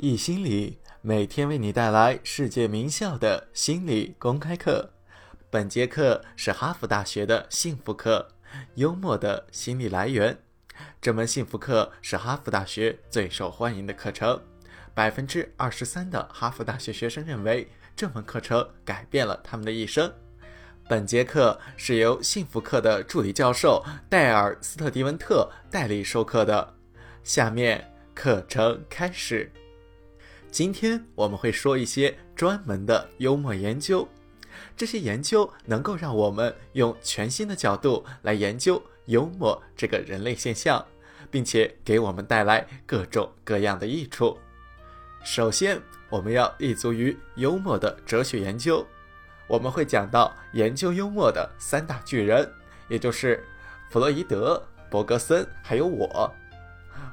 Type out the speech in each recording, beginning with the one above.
易心理每天为你带来世界名校的心理公开课。本节课是哈佛大学的幸福课，幽默的心理来源。这门幸福课是哈佛大学最受欢迎的课程，百分之二十三的哈佛大学学生认为这门课程改变了他们的一生。本节课是由幸福课的助理教授戴尔·斯特迪文特代理授课的。下面课程开始。今天我们会说一些专门的幽默研究，这些研究能够让我们用全新的角度来研究幽默这个人类现象，并且给我们带来各种各样的益处。首先，我们要立足于幽默的哲学研究，我们会讲到研究幽默的三大巨人，也就是弗洛伊德、伯格森还有我。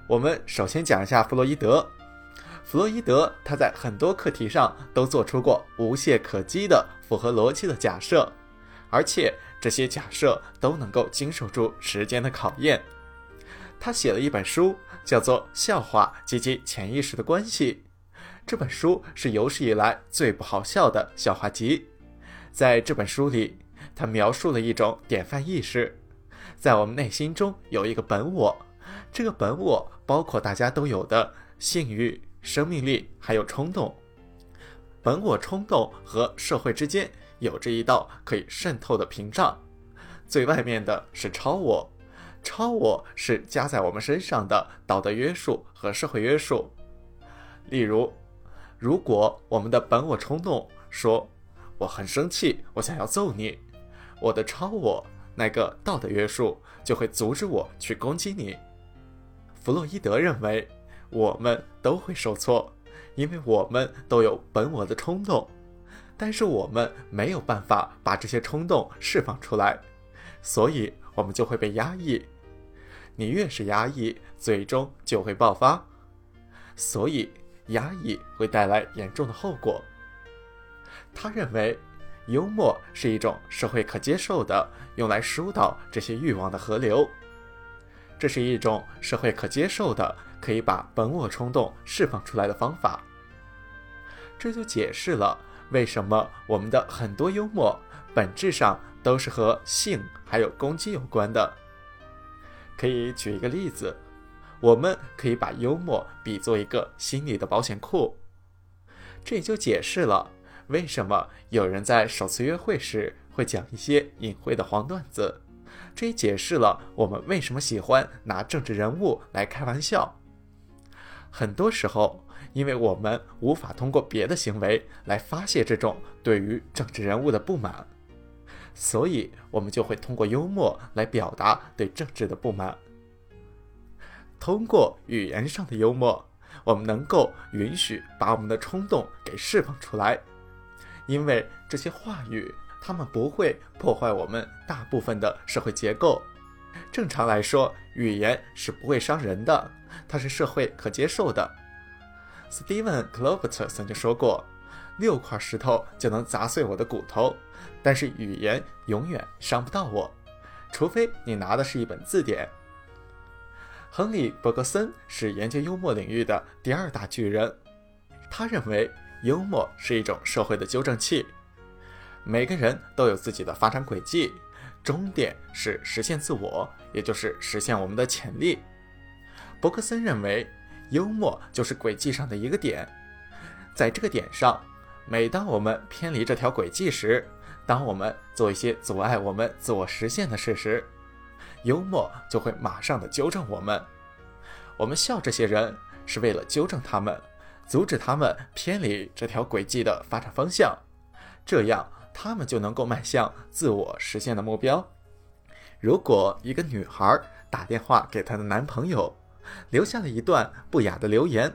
我们首先讲一下弗洛伊德。弗洛伊德他在很多课题上都做出过无懈可击的符合逻辑的假设，而且这些假设都能够经受住时间的考验。他写了一本书，叫做《笑话及其潜意识的关系》。这本书是有史以来最不好笑的笑话集。在这本书里，他描述了一种典范意识，在我们内心中有一个本我，这个本我包括大家都有的性欲。生命力还有冲动，本我冲动和社会之间有着一道可以渗透的屏障，最外面的是超我，超我是加在我们身上的道德约束和社会约束。例如，如果我们的本我冲动说我很生气，我想要揍你，我的超我那个道德约束就会阻止我去攻击你。弗洛伊德认为。我们都会受挫，因为我们都有本我的冲动，但是我们没有办法把这些冲动释放出来，所以我们就会被压抑。你越是压抑，最终就会爆发。所以压抑会带来严重的后果。他认为，幽默是一种社会可接受的用来疏导这些欲望的河流，这是一种社会可接受的。可以把本我冲动释放出来的方法，这就解释了为什么我们的很多幽默本质上都是和性还有攻击有关的。可以举一个例子，我们可以把幽默比作一个心理的保险库，这也就解释了为什么有人在首次约会时会讲一些隐晦的黄段子，这也解释了我们为什么喜欢拿政治人物来开玩笑。很多时候，因为我们无法通过别的行为来发泄这种对于政治人物的不满，所以我们就会通过幽默来表达对政治的不满。通过语言上的幽默，我们能够允许把我们的冲动给释放出来，因为这些话语他们不会破坏我们大部分的社会结构。正常来说，语言是不会伤人的。它是社会可接受的。Steven c l o b e t 曾经说过：“六块石头就能砸碎我的骨头，但是语言永远伤不到我，除非你拿的是一本字典。”亨利·伯格森是研究幽默领域的第二大巨人，他认为幽默是一种社会的纠正器。每个人都有自己的发展轨迹，终点是实现自我，也就是实现我们的潜力。伯克森认为，幽默就是轨迹上的一个点，在这个点上，每当我们偏离这条轨迹时，当我们做一些阻碍我们自我实现的事时，幽默就会马上的纠正我们。我们笑这些人，是为了纠正他们，阻止他们偏离这条轨迹的发展方向，这样他们就能够迈向自我实现的目标。如果一个女孩打电话给她的男朋友，留下了一段不雅的留言，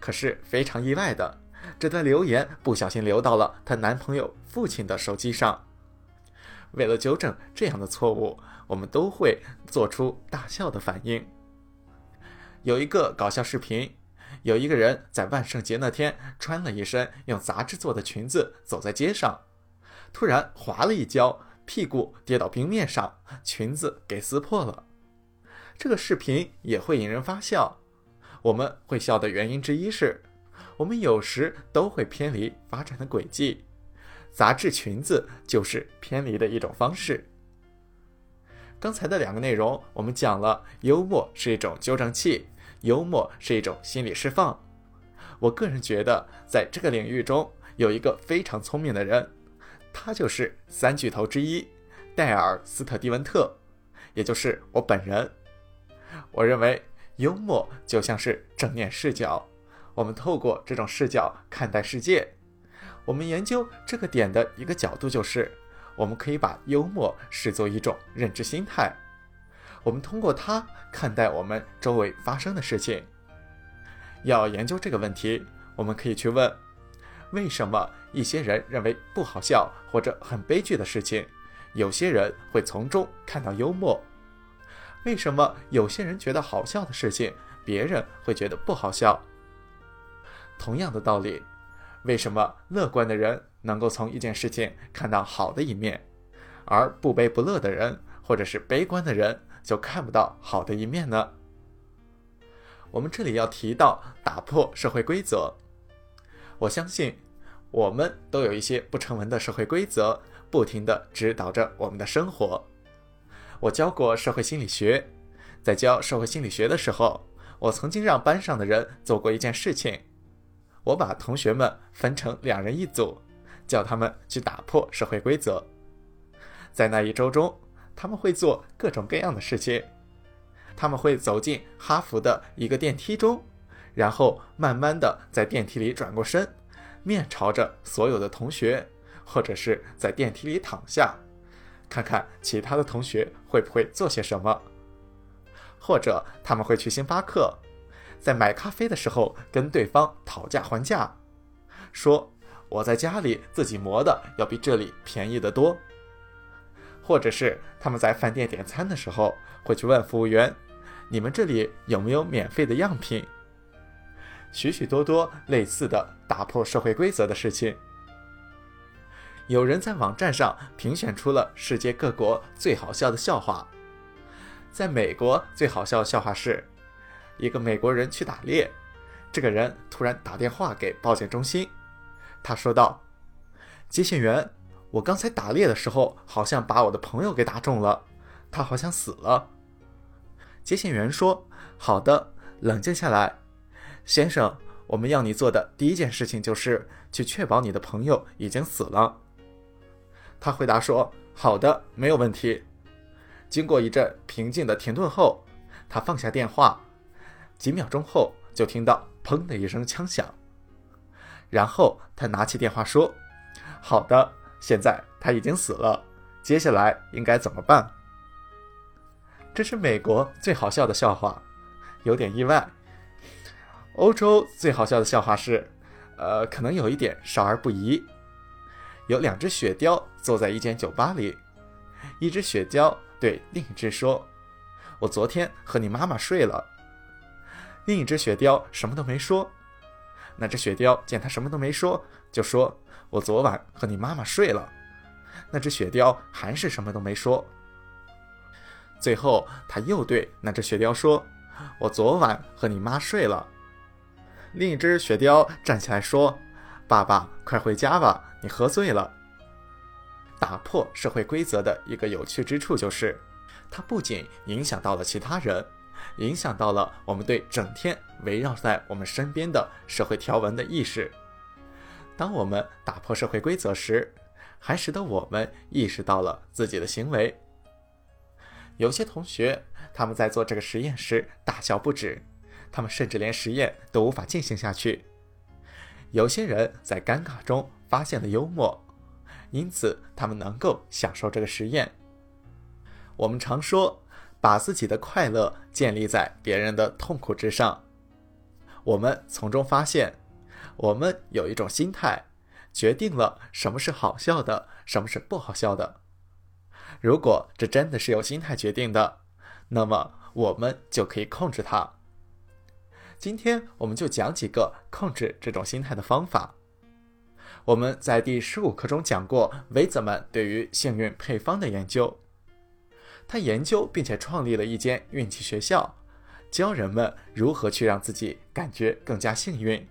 可是非常意外的，这段留言不小心流到了她男朋友父亲的手机上。为了纠正这样的错误，我们都会做出大笑的反应。有一个搞笑视频，有一个人在万圣节那天穿了一身用杂志做的裙子走在街上，突然滑了一跤，屁股跌到冰面上，裙子给撕破了。这个视频也会引人发笑。我们会笑的原因之一是，我们有时都会偏离发展的轨迹，杂志裙子就是偏离的一种方式。刚才的两个内容，我们讲了幽默是一种纠正器，幽默是一种心理释放。我个人觉得，在这个领域中有一个非常聪明的人，他就是三巨头之一戴尔·斯特蒂文特，也就是我本人。我认为幽默就像是正念视角，我们透过这种视角看待世界。我们研究这个点的一个角度就是。我们可以把幽默视作一种认知心态，我们通过它看待我们周围发生的事情。要研究这个问题，我们可以去问：为什么一些人认为不好笑或者很悲剧的事情，有些人会从中看到幽默？为什么有些人觉得好笑的事情，别人会觉得不好笑？同样的道理，为什么乐观的人？能够从一件事情看到好的一面，而不悲不乐的人或者是悲观的人就看不到好的一面呢？我们这里要提到打破社会规则。我相信我们都有一些不成文的社会规则，不停地指导着我们的生活。我教过社会心理学，在教社会心理学的时候，我曾经让班上的人做过一件事情，我把同学们分成两人一组。叫他们去打破社会规则，在那一周中，他们会做各种各样的事情。他们会走进哈佛的一个电梯中，然后慢慢的在电梯里转过身，面朝着所有的同学，或者是在电梯里躺下，看看其他的同学会不会做些什么。或者他们会去星巴克，在买咖啡的时候跟对方讨价还价，说。我在家里自己磨的要比这里便宜得多，或者是他们在饭店点餐的时候会去问服务员：“你们这里有没有免费的样品？”许许多多类似的打破社会规则的事情。有人在网站上评选出了世界各国最好笑的笑话，在美国最好笑的笑话是：一个美国人去打猎，这个人突然打电话给保健中心。他说道：“接线员，我刚才打猎的时候，好像把我的朋友给打中了，他好像死了。”接线员说：“好的，冷静下来，先生，我们要你做的第一件事情就是去确保你的朋友已经死了。”他回答说：“好的，没有问题。”经过一阵平静的停顿后，他放下电话，几秒钟后就听到“砰”的一声枪响。然后他拿起电话说：“好的，现在他已经死了，接下来应该怎么办？”这是美国最好笑的笑话，有点意外。欧洲最好笑的笑话是，呃，可能有一点少儿不宜。有两只雪貂坐在一间酒吧里，一只雪貂对另一只说：“我昨天和你妈妈睡了。”另一只雪貂什么都没说。那只雪貂见他什么都没说，就说：“我昨晚和你妈妈睡了。”那只雪貂还是什么都没说。最后，他又对那只雪貂说：“我昨晚和你妈睡了。”另一只雪貂站起来说：“爸爸，快回家吧，你喝醉了。”打破社会规则的一个有趣之处就是，它不仅影响到了其他人。影响到了我们对整天围绕在我们身边的社会条文的意识。当我们打破社会规则时，还使得我们意识到了自己的行为。有些同学他们在做这个实验时大笑不止，他们甚至连实验都无法进行下去。有些人在尴尬中发现了幽默，因此他们能够享受这个实验。我们常说。把自己的快乐建立在别人的痛苦之上，我们从中发现，我们有一种心态，决定了什么是好笑的，什么是不好笑的。如果这真的是由心态决定的，那么我们就可以控制它。今天我们就讲几个控制这种心态的方法。我们在第十五课中讲过维泽曼对于幸运配方的研究。他研究并且创立了一间运气学校，教人们如何去让自己感觉更加幸运。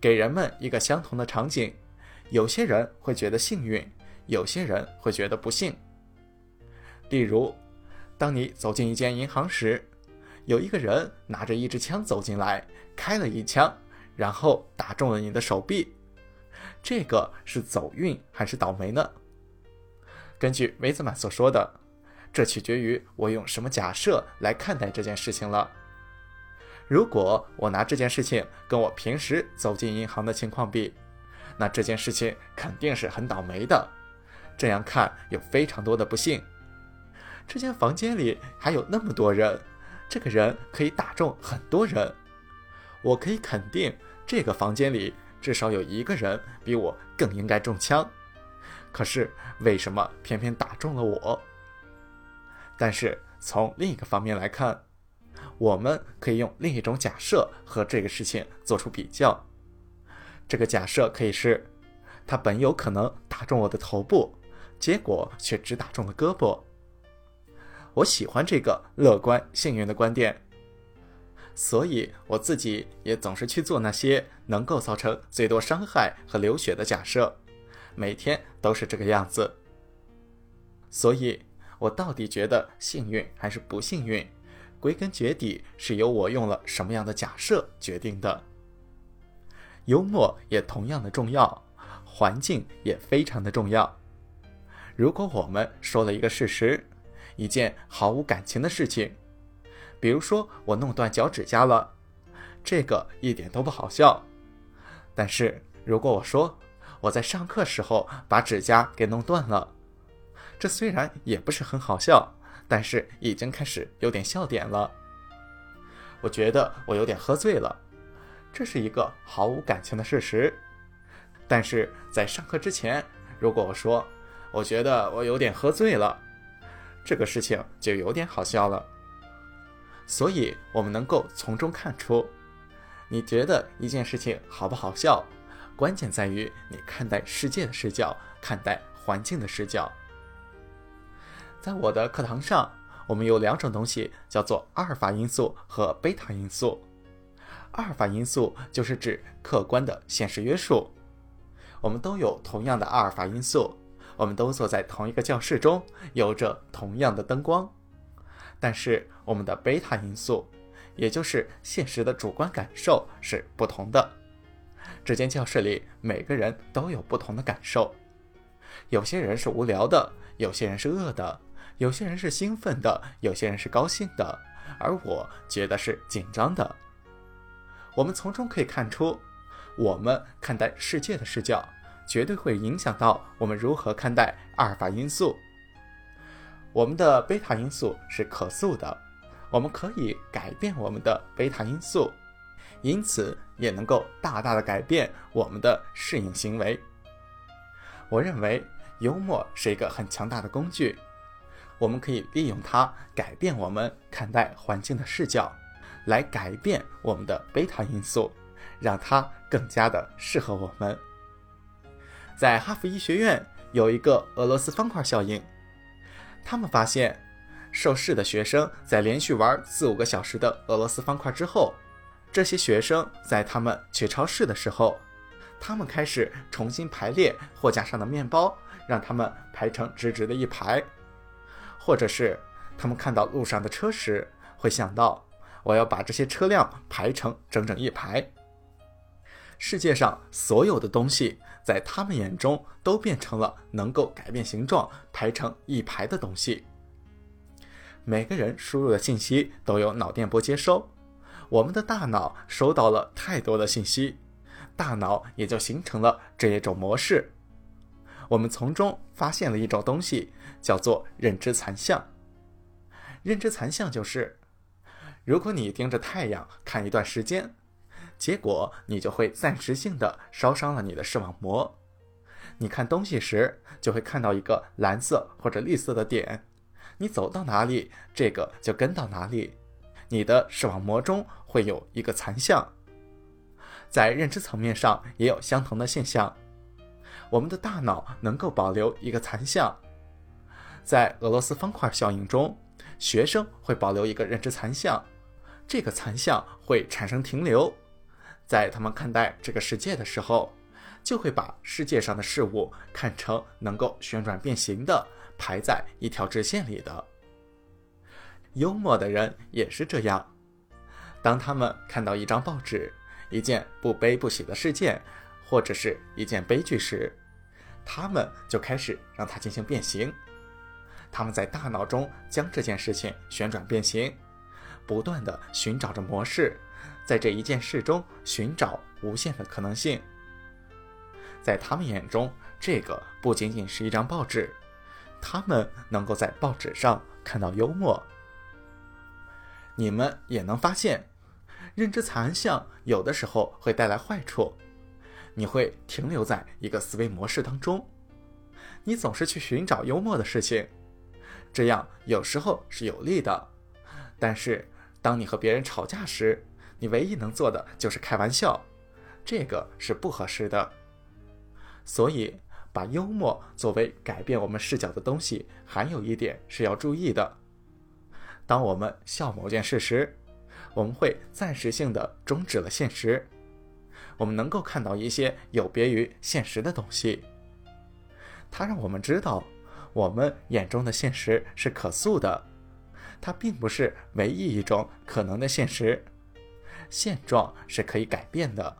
给人们一个相同的场景，有些人会觉得幸运，有些人会觉得不幸。例如，当你走进一间银行时，有一个人拿着一支枪走进来，开了一枪，然后打中了你的手臂，这个是走运还是倒霉呢？根据维兹曼所说的，这取决于我用什么假设来看待这件事情了。如果我拿这件事情跟我平时走进银行的情况比，那这件事情肯定是很倒霉的。这样看有非常多的不幸。这间房间里还有那么多人，这个人可以打中很多人。我可以肯定，这个房间里至少有一个人比我更应该中枪。可是为什么偏偏打中了我？但是从另一个方面来看，我们可以用另一种假设和这个事情做出比较。这个假设可以是，他本有可能打中我的头部，结果却只打中了胳膊。我喜欢这个乐观幸运的观点，所以我自己也总是去做那些能够造成最多伤害和流血的假设。每天都是这个样子，所以我到底觉得幸运还是不幸运，归根结底是由我用了什么样的假设决定的。幽默也同样的重要，环境也非常的重要。如果我们说了一个事实，一件毫无感情的事情，比如说我弄断脚趾甲了，这个一点都不好笑。但是如果我说，我在上课时候把指甲给弄断了，这虽然也不是很好笑，但是已经开始有点笑点了。我觉得我有点喝醉了，这是一个毫无感情的事实。但是在上课之前，如果我说我觉得我有点喝醉了，这个事情就有点好笑了。所以我们能够从中看出，你觉得一件事情好不好笑？关键在于你看待世界的视角，看待环境的视角。在我的课堂上，我们有两种东西，叫做阿尔法因素和贝塔因素。阿尔法因素就是指客观的现实约束，我们都有同样的阿尔法因素，我们都坐在同一个教室中，有着同样的灯光。但是我们的贝塔因素，也就是现实的主观感受是不同的。这间教室里，每个人都有不同的感受。有些人是无聊的，有些人是饿的，有些人是兴奋的，有些人是高兴的，而我觉得是紧张的。我们从中可以看出，我们看待世界的视角，绝对会影响到我们如何看待阿尔法因素。我们的贝塔因素是可塑的，我们可以改变我们的贝塔因素。因此，也能够大大的改变我们的适应行为。我认为幽默是一个很强大的工具，我们可以利用它改变我们看待环境的视角，来改变我们的贝塔因素，让它更加的适合我们。在哈佛医学院有一个俄罗斯方块效应，他们发现，受试的学生在连续玩四五个小时的俄罗斯方块之后。这些学生在他们去超市的时候，他们开始重新排列货架上的面包，让他们排成直直的一排；或者是他们看到路上的车时，会想到我要把这些车辆排成整整一排。世界上所有的东西，在他们眼中都变成了能够改变形状、排成一排的东西。每个人输入的信息都有脑电波接收。我们的大脑收到了太多的信息，大脑也就形成了这一种模式。我们从中发现了一种东西，叫做认知残像。认知残像就是，如果你盯着太阳看一段时间，结果你就会暂时性的烧伤了你的视网膜。你看东西时就会看到一个蓝色或者绿色的点，你走到哪里，这个就跟到哪里。你的视网膜中会有一个残像，在认知层面上也有相同的现象。我们的大脑能够保留一个残像，在俄罗斯方块效应中，学生会保留一个认知残像，这个残像会产生停留，在他们看待这个世界的时候，就会把世界上的事物看成能够旋转变形的，排在一条直线里的。幽默的人也是这样，当他们看到一张报纸、一件不悲不喜的事件，或者是一件悲剧时，他们就开始让它进行变形。他们在大脑中将这件事情旋转变形，不断的寻找着模式，在这一件事中寻找无限的可能性。在他们眼中，这个不仅仅是一张报纸，他们能够在报纸上看到幽默。你们也能发现，认知残像有的时候会带来坏处，你会停留在一个思维模式当中，你总是去寻找幽默的事情。这样有时候是有利的，但是当你和别人吵架时，你唯一能做的就是开玩笑，这个是不合适的。所以，把幽默作为改变我们视角的东西，还有一点是要注意的：当我们笑某件事时，我们会暂时性的终止了现实，我们能够看到一些有别于现实的东西，它让我们知道。我们眼中的现实是可塑的，它并不是唯一一种可能的现实，现状是可以改变的。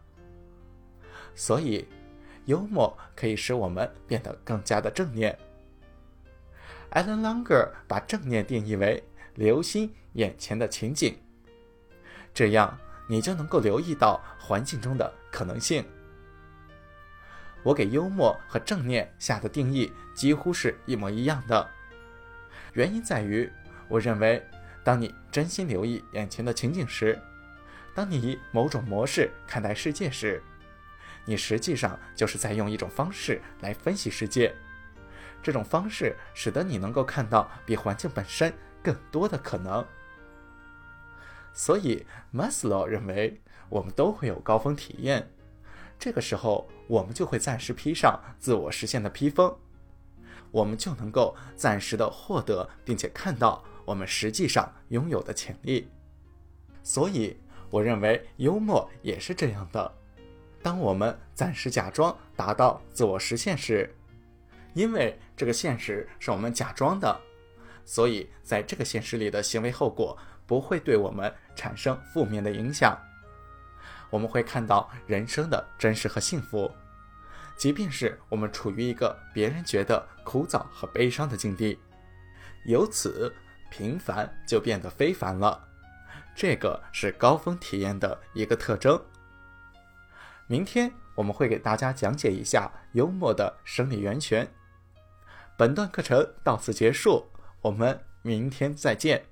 所以，幽默可以使我们变得更加的正念。艾伦·朗格把正念定义为留心眼前的情景，这样你就能够留意到环境中的可能性。我给幽默和正念下的定义几乎是一模一样的，原因在于，我认为，当你真心留意眼前的情景时，当你以某种模式看待世界时，你实际上就是在用一种方式来分析世界。这种方式使得你能够看到比环境本身更多的可能。所以，Maslow 认为，我们都会有高峰体验。这个时候，我们就会暂时披上自我实现的披风，我们就能够暂时的获得并且看到我们实际上拥有的潜力。所以，我认为幽默也是这样的。当我们暂时假装达到自我实现时，因为这个现实是我们假装的，所以在这个现实里的行为后果不会对我们产生负面的影响。我们会看到人生的真实和幸福，即便是我们处于一个别人觉得枯燥和悲伤的境地，由此平凡就变得非凡了。这个是高峰体验的一个特征。明天我们会给大家讲解一下幽默的生理源泉。本段课程到此结束，我们明天再见。